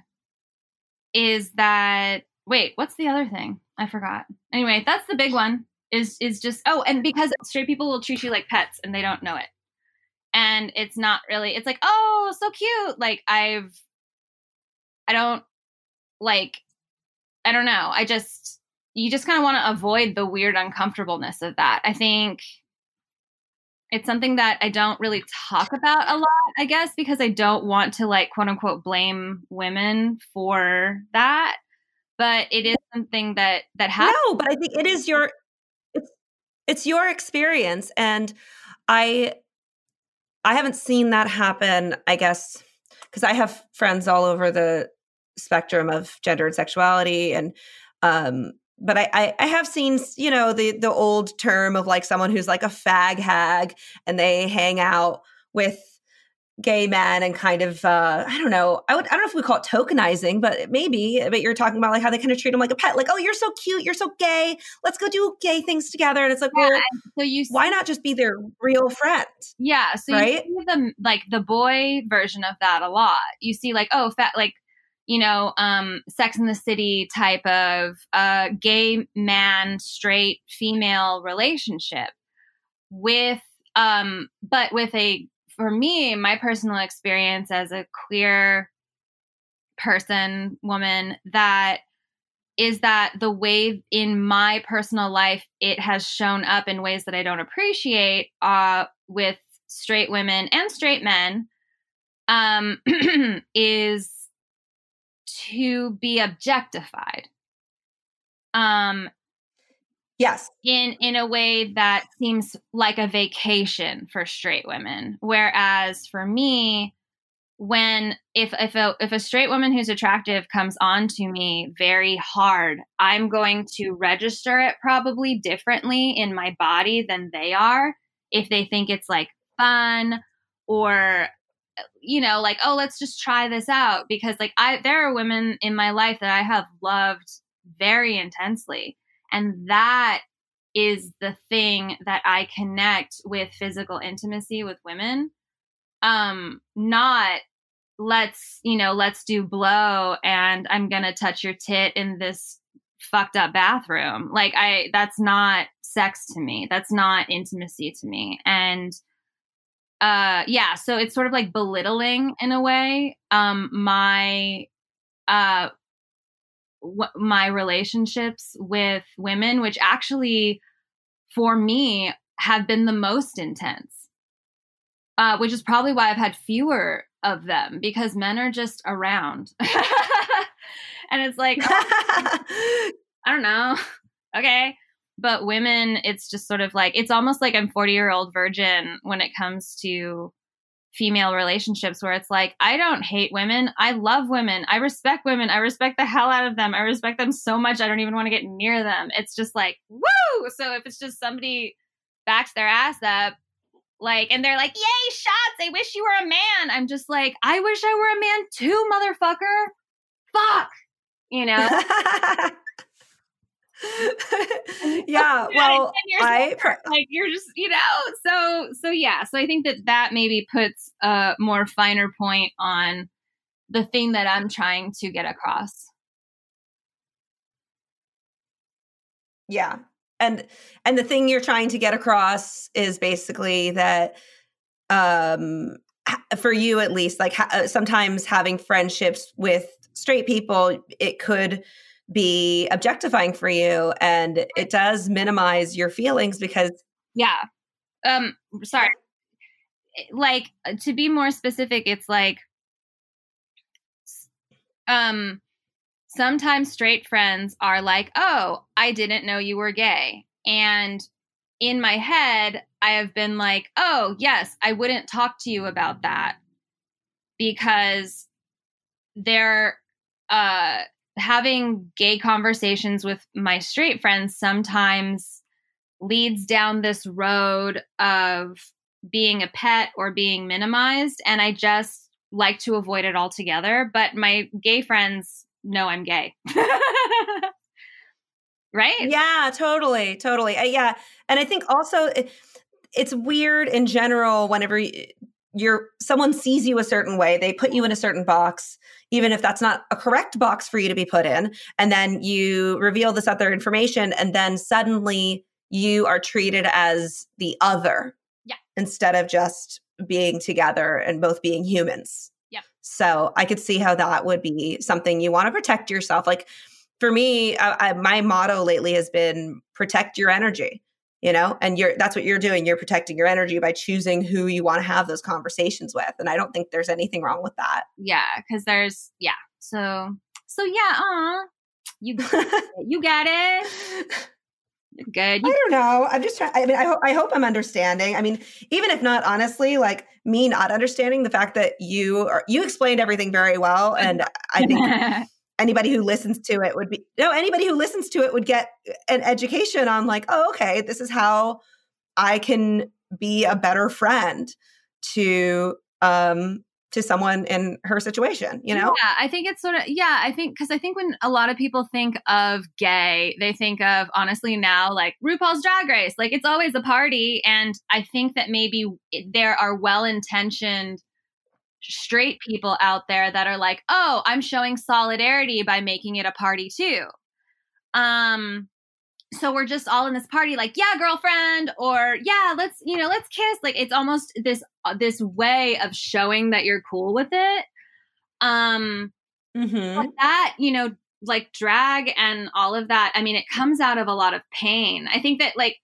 is that wait, what's the other thing? I forgot. Anyway, that's the big one. Is is just oh, and because straight people will treat you like pets and they don't know it. And it's not really it's like, "Oh, so cute." Like I've I don't like I don't know. I just you just kind of want to avoid the weird uncomfortableness of that. I think it's something that I don't really talk about a lot, I guess, because I don't want to like quote unquote blame women for that. But it is something that that happens. No, but I think it is your it's it's your experience and I I haven't seen that happen, I guess, because I have friends all over the spectrum of gender and sexuality and um but I, I, I have seen you know the the old term of like someone who's like a fag hag and they hang out with gay men and kind of uh i don't know i would i don't know if we call it tokenizing but maybe but you're talking about like how they kind of treat them like a pet like oh you're so cute you're so gay let's go do gay things together. And it's like yeah, well so you why not just be their real friend yeah so right? you see the like the boy version of that a lot. You see like oh fat like you know, um, Sex in the City type of uh, gay man, straight female relationship with, um, but with a, for me, my personal experience as a queer person, woman, that is that the way in my personal life it has shown up in ways that I don't appreciate uh, with straight women and straight men um, is to be objectified. Um, yes, in in a way that seems like a vacation for straight women, whereas for me, when if if a if a straight woman who's attractive comes on to me very hard, I'm going to register it probably differently in my body than they are if they think it's like fun or you know like oh let's just try this out because like i there are women in my life that i have loved very intensely and that is the thing that i connect with physical intimacy with women. Um not let's you know let's do blow and i'm gonna touch your tit in this fucked up bathroom. Like i that's not sex to me. That's not intimacy to me. And uh yeah so it's sort of like belittling in a way. Um my uh w- my relationships with women which actually for me have been the most intense uh which is probably why i've had fewer of them because men are just around. And it's like oh, i don't know. Okay but women it's just sort of like it's almost like i'm 40 year old virgin when it comes to female relationships where it's like i don't hate women. I love women. I respect women. I respect the hell out of them. I respect them so much i don't even want to get near them. It's just like woo! So if it's just somebody backs their ass up like and they're like yay shots! I wish you were a man. I'm just like i wish i were a man too motherfucker. Fuck! You know yeah well i like you're just you know so so yeah. So i think that that maybe puts a more finer point on the thing that i'm trying to get across. Yeah and and the thing you're trying to get across is basically that um for you at least like ha- uh, sometimes having friendships with straight people it could be objectifying for you and it does minimize your feelings because yeah. Um sorry. Like to be more specific it's like um sometimes straight friends are like oh i didn't know you were gay. And in my head i have been like oh yes i wouldn't talk to you about that because they're uh having gay conversations with my straight friends sometimes leads down this road of being a pet or being minimized and i just like to avoid it altogether but my gay friends know i'm gay. Right? Yeah totally totally. Uh, yeah and i think also it, it's weird in general whenever you're someone sees you a certain way they put you in a certain box even if that's not a correct box for you to be put in and then you reveal this other information and then suddenly you are treated as the other yeah. instead of just being together and both being humans. Yeah. So i could see how that would be something you want to protect yourself. Like for me I, I, my motto lately has been protect your energy you know and you're that's what you're doing. You're protecting your energy by choosing who you want to have those conversations with and i don't think there's anything wrong with that. Yeah because there's yeah so so yeah uh you you got it. Good you- i don't know i'm just trying i mean I, ho- I hope i'm understanding. I mean even if not honestly like me not understanding the fact that you are you explained everything very well and i think anybody who listens to it would be no anybody who listens to it would get an education on like oh okay this is how i can be a better friend to um to someone in her situation you know? Yeah i think it's sort of yeah i think because i think when a lot of people think of gay they think of honestly now like rupaul's drag race like it's always a party and i think that maybe there are well intentioned straight people out there that are like, "Oh, I'm showing solidarity by making it a party too." Um so we're just all in this party like, "Yeah, girlfriend," or "Yeah, let's, you know, let's kiss." Like it's almost this uh, this way of showing that you're cool with it. Um Mm-hmm. but that, you know, like drag and all of that, I mean, it comes out of a lot of pain. I think that, like,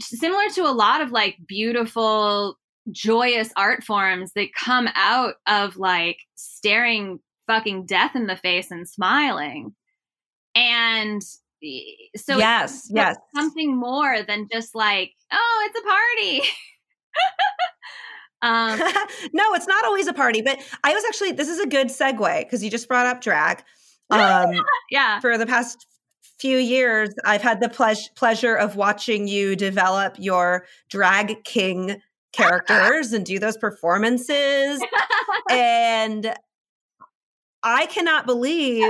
similar to a lot of like beautiful, joyous art forms that come out of like staring fucking death in the face and smiling. And so, yes, yes. something more than just like, oh, it's a party. um, no, it's not always a party, but I was actually this is a good segue because you just brought up drag. Um, yeah. for the past few years, I've had the pleas- pleasure of watching you develop your drag king characters and do those performances. and I cannot believe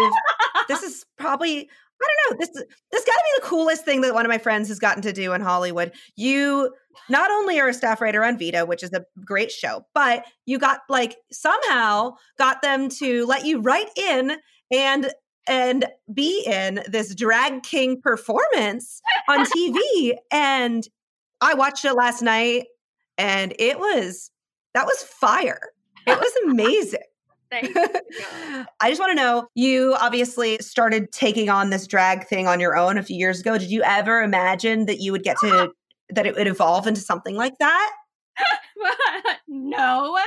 this is probably I don't know this this got to be the coolest thing that one of my friends has gotten to do in Hollywood. You not only are a staff writer on Vida, which is a great show, but you got like somehow got them to let you write in and and be in this drag king performance on TV and I watched it last night and it was that was fire. It was amazing. I just want to know you obviously started taking on this drag thing on your own a few years ago. Did you ever imagine that you would get to that it would evolve into something like that? no.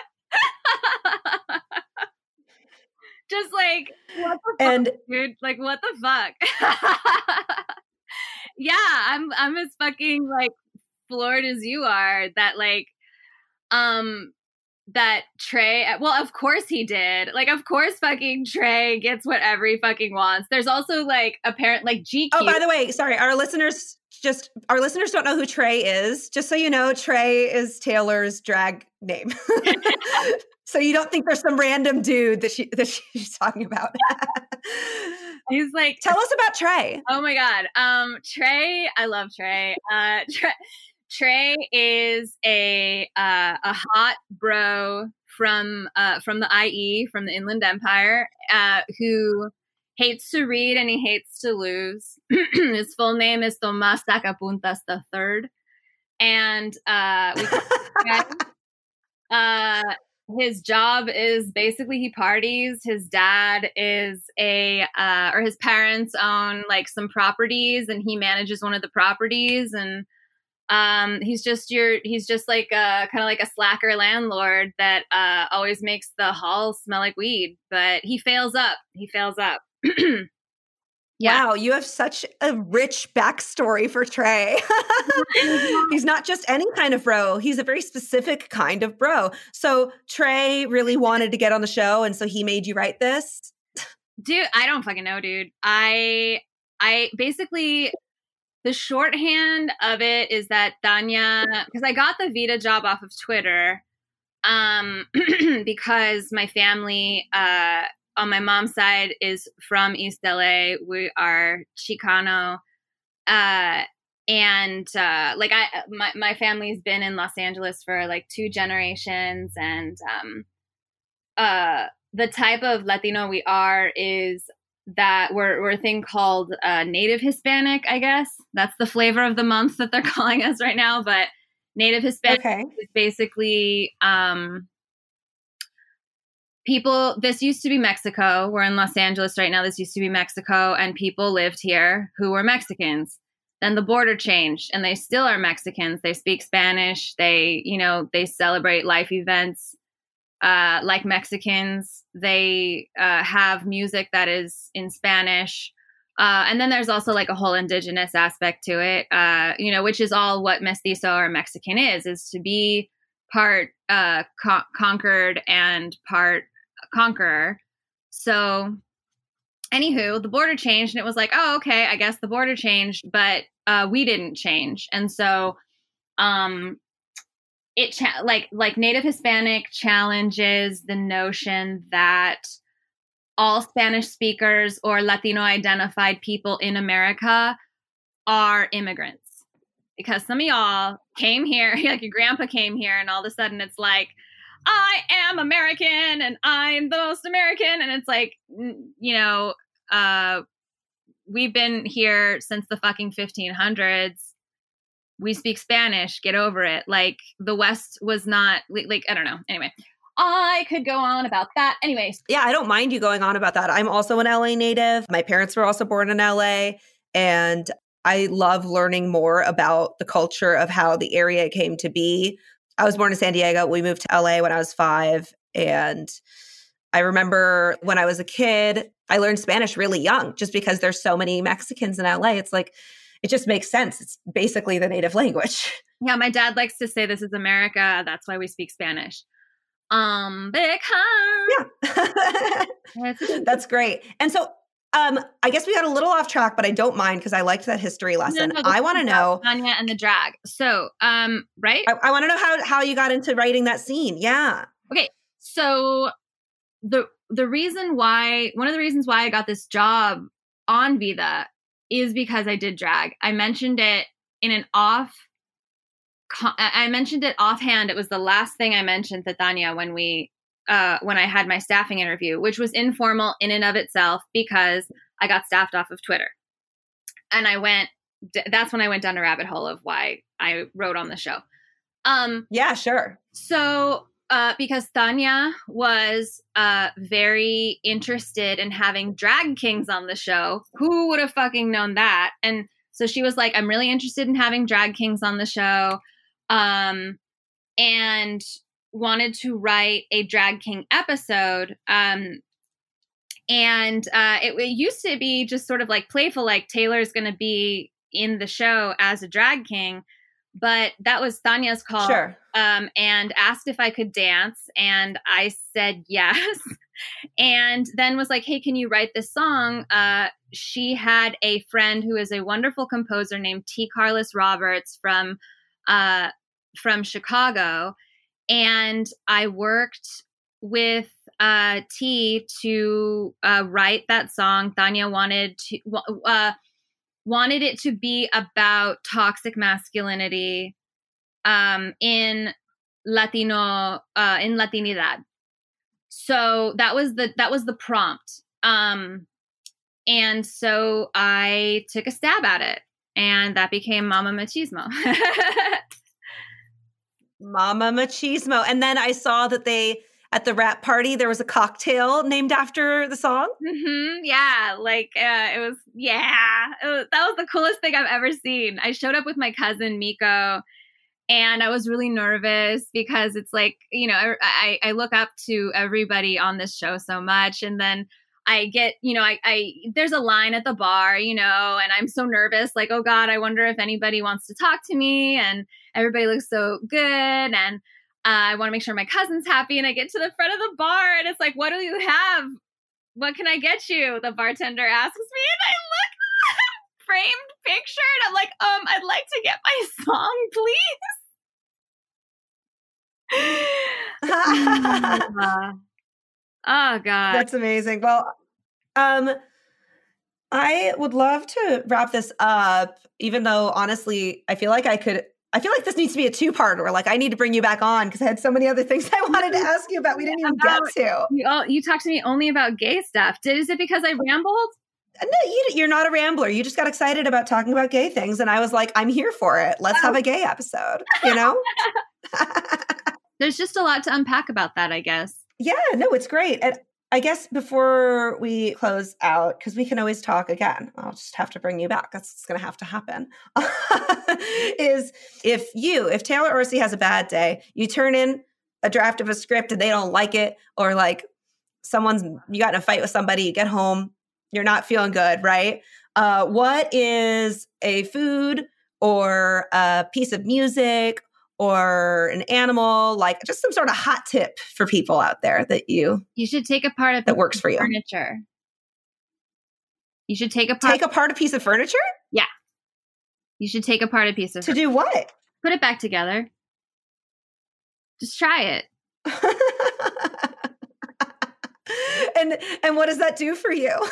Just like what the And fuck, dude? Like what the fuck? yeah, I'm I'm as fucking like floored as you are that like um that Trey well of course he did. Like of course fucking Trey gets whatever he fucking wants. There's also like apparent like GQ oh, by the way, sorry, our listeners just our listeners don't know who Trey is. Just so you know, Trey is Taylor's drag name. so you don't think there's some random dude that she that she's talking about. he's like Tell us about Trey. Oh my god. Um Trey, I love Trey. Uh Trey, Trey is a uh, a hot bro from uh from the IE from the Inland Empire uh who hates to read and he hates to lose. His full name is Tomas Sacapuntas the third. And uh we uh his job is basically he parties his dad is a uh, or his parents own like some properties and he manages one of the properties and um he's just your he's just like a kind of like a slacker landlord that uh always makes the hall smell like weed but he fails up he fails up Yeah. Wow, you have such a rich backstory for Trey. He's not just any kind of bro. He's a very specific kind of bro. So Trey really wanted to get on the show, and so he made you write this. dude i don't fucking know dude i i basically the shorthand of it is that Tanya, because I got the Vida job off of Twitter, um, because my family, uh, on my mom's side is from East LA. We are Chicano, uh, and uh, like I, my my family's been in Los Angeles for like two generations, and um, uh, the type of Latino we are is that we're, we're a thing called uh, Native Hispanic, I guess. That's the flavor of the month that they're calling us right now. But Native Hispanic Okay. is basically um, people. This used to be Mexico. We're in Los Angeles right now. This used to be Mexico, and people lived here who were Mexicans. Then the border changed, and they still are Mexicans. They speak Spanish. They, you know, they celebrate life events uh, like Mexicans. They uh, have music that is in Spanish. Uh, and then there's also like a whole indigenous aspect to it, uh, you know, which is all what mestizo or Mexican is, is to be part uh, con- conquered and part conqueror. So, anywho, the border changed, and it was like, oh, okay, I guess the border changed, but uh, we didn't change. And so, um, it cha- like like native hispanic challenges the notion that all spanish speakers or latino identified people in america are immigrants because some of y'all came here like your grandpa came here and all of a sudden it's like I am American and I'm the most American. And it's like, you know, uh, we've been here since the fucking 1500s. We speak Spanish. Get over it. Like the West was not like, I don't know. Anyway, I could go on about that. Anyways, Yeah, I don't mind you going on about that. I'm also an LA native. My parents were also born in LA. And I love learning more about the culture of how the area came to be. I was born in San Diego. We moved to LA when I was five. And I remember when I was a kid, I learned Spanish really young just because there's so many Mexicans in LA. It's like, it just makes sense. It's basically the native language. yeah, my dad likes to say this is America. That's why we speak Spanish. Um, because Yeah. That's great. And so um I guess we got a little off track, but I don't mind because I liked that history lesson. no, I want to know Tanya and the drag. So, um, right? I, I want to know how how you got into writing that scene. Yeah. Okay. So the the reason why one of the reasons why I got this job on Vida is because I did drag. I mentioned it in an off I mentioned it offhand. It was the last thing I mentioned to Tanya when we uh when I had my staffing interview, which was informal in and of itself because I got staffed off of Twitter. And I went that's when I went down a rabbit hole of why I wrote on the show. Um Yeah, sure. so, uh, because Tanya was uh, very interested in having drag kings on the show, who would have fucking known that? And so she was like, "I'm really interested in having drag kings on the show," um, and wanted to write a drag king episode. Um, and uh, it, it used to be just sort of like playful, like Taylor's going to be in the show as a drag king, but that was Tanya's call Sure. um, and asked if I could dance, and I said yes. and then was like, "Hey, can you write this song?" Uh, she had a friend who is a wonderful composer named T. Carlos Roberts from uh, from Chicago, and I worked with uh, T to uh, write that song. Tanya wanted to. Wanted it to be about toxic masculinity um, in Latino uh, in Latinidad. So that was the that was the prompt. Um, and so I took a stab at it, and that became Mama Machismo. Mama Machismo. And then I saw that they at the wrap party there was a cocktail named after the song. hmm yeah, like uh, it was. Yeah, it was, that was the coolest thing I've ever seen. I showed up with my cousin Miko, and I was really nervous because it's like you know I, I, I look up to everybody on this show so much, and then I get you know I, I there's a line at the bar, you know, and I'm so nervous, like oh god, I wonder if anybody wants to talk to me, and everybody looks so good, and uh, I want to make sure my cousin's happy, and I get to the front of the bar, and it's like, what do you have? What can I get you? The bartender asks me, and I look framed picture, and I'm like, um, I'd like to get my song, please. Uh, oh God. That's amazing. Well, um, I would love to wrap this up, even though honestly, I feel like I could. I feel like this needs to be a two-parter. Like I need to bring you back on because I had so many other things I wanted to ask you about. We didn't even get to. you, oh, you talked to me only about gay stuff. Did is it because I rambled? Uh, no, you, you're not a rambler. You just got excited about talking about gay things, and I was like, I'm here for it. Let's have a oh. gay episode. You know? There's just a lot to unpack about that, I guess. yeah, no, it's great. And I guess before we close out, because we can always talk again, I'll just have to bring you back. That's what's going to have to happen. is if you, if Taylor Orsi has a bad day, you turn in a draft of a script and they don't like it, or like someone's, you got in a fight with somebody, you get home, you're not feeling good, right? Uh, what is a food or a piece of music or an animal, like just some sort of hot tip for people out there that you You should take apart a that works for you. furniture. You should take apart. Take apart a piece of furniture you should take apart a piece of. to do what? Put it back together. Just try it. and and what does that do for you?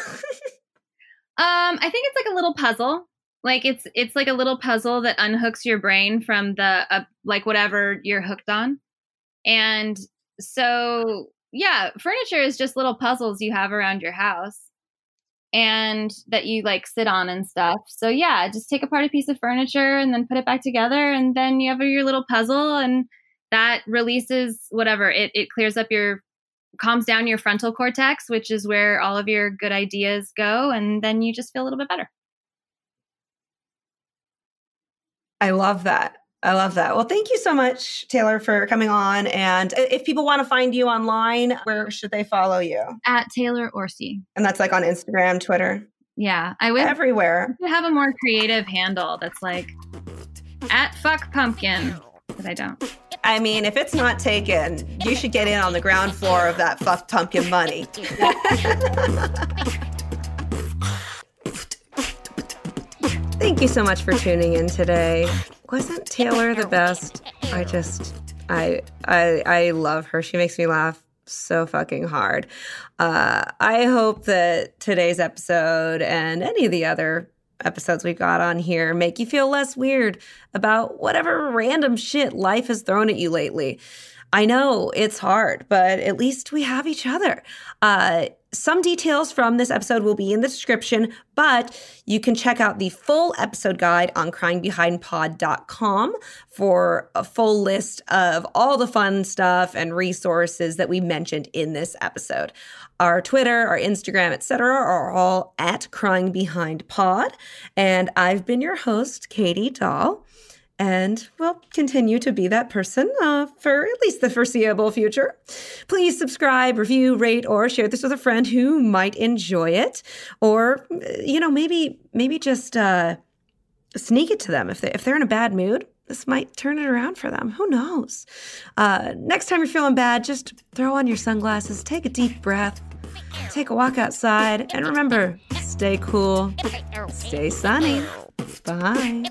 Um, I think it's like a little puzzle. Like it's it's like a little puzzle that unhooks your brain from the uh, like whatever you're hooked on, and so yeah, furniture is just little puzzles you have around your house and that you like sit on and stuff. So yeah, just take apart a piece of furniture and then put it back together and then you have your little puzzle and that releases whatever. It it clears up your calms down your frontal cortex, which is where all of your good ideas go and then you just feel a little bit better. I love that. I love that. Well, thank you so much, Taylor, for coming on. And uh, if people want to find you online, where should they follow you? At Taylor Orsi. And that's like on Instagram, Twitter. Yeah, I would everywhere. I have a more creative handle that's like at fuck pumpkin, but I don't. I mean, if it's not taken, you should get in on the ground floor of that fuck pumpkin money. Thank you so much for tuning in today. Wasn't Taylor the best? I just I I I love her. She makes me laugh so fucking hard. Uh, I hope that today's episode and any of the other episodes we've got on here make you feel less weird about whatever random shit life has thrown at you lately. I know it's hard, but at least we have each other. Uh, some details from this episode will be in the description, but you can check out the full episode guide on cryingbehindpod.com for a full list of all the fun stuff and resources that we mentioned in this episode. Our Twitter, our Instagram, etc., are all at Crying Behind Pod. And I've been your host, Katie Dahl and will continue to be that person uh, for at least the foreseeable future. Please subscribe, review, rate, or share this with a friend who might enjoy it, or you know maybe maybe just uh, sneak it to them if they if they're in a bad mood. This might turn it around for them. Who knows? Uh, next time you're feeling bad, just throw on your sunglasses, take a deep breath, take a walk outside, and remember stay cool, stay sunny. Bye.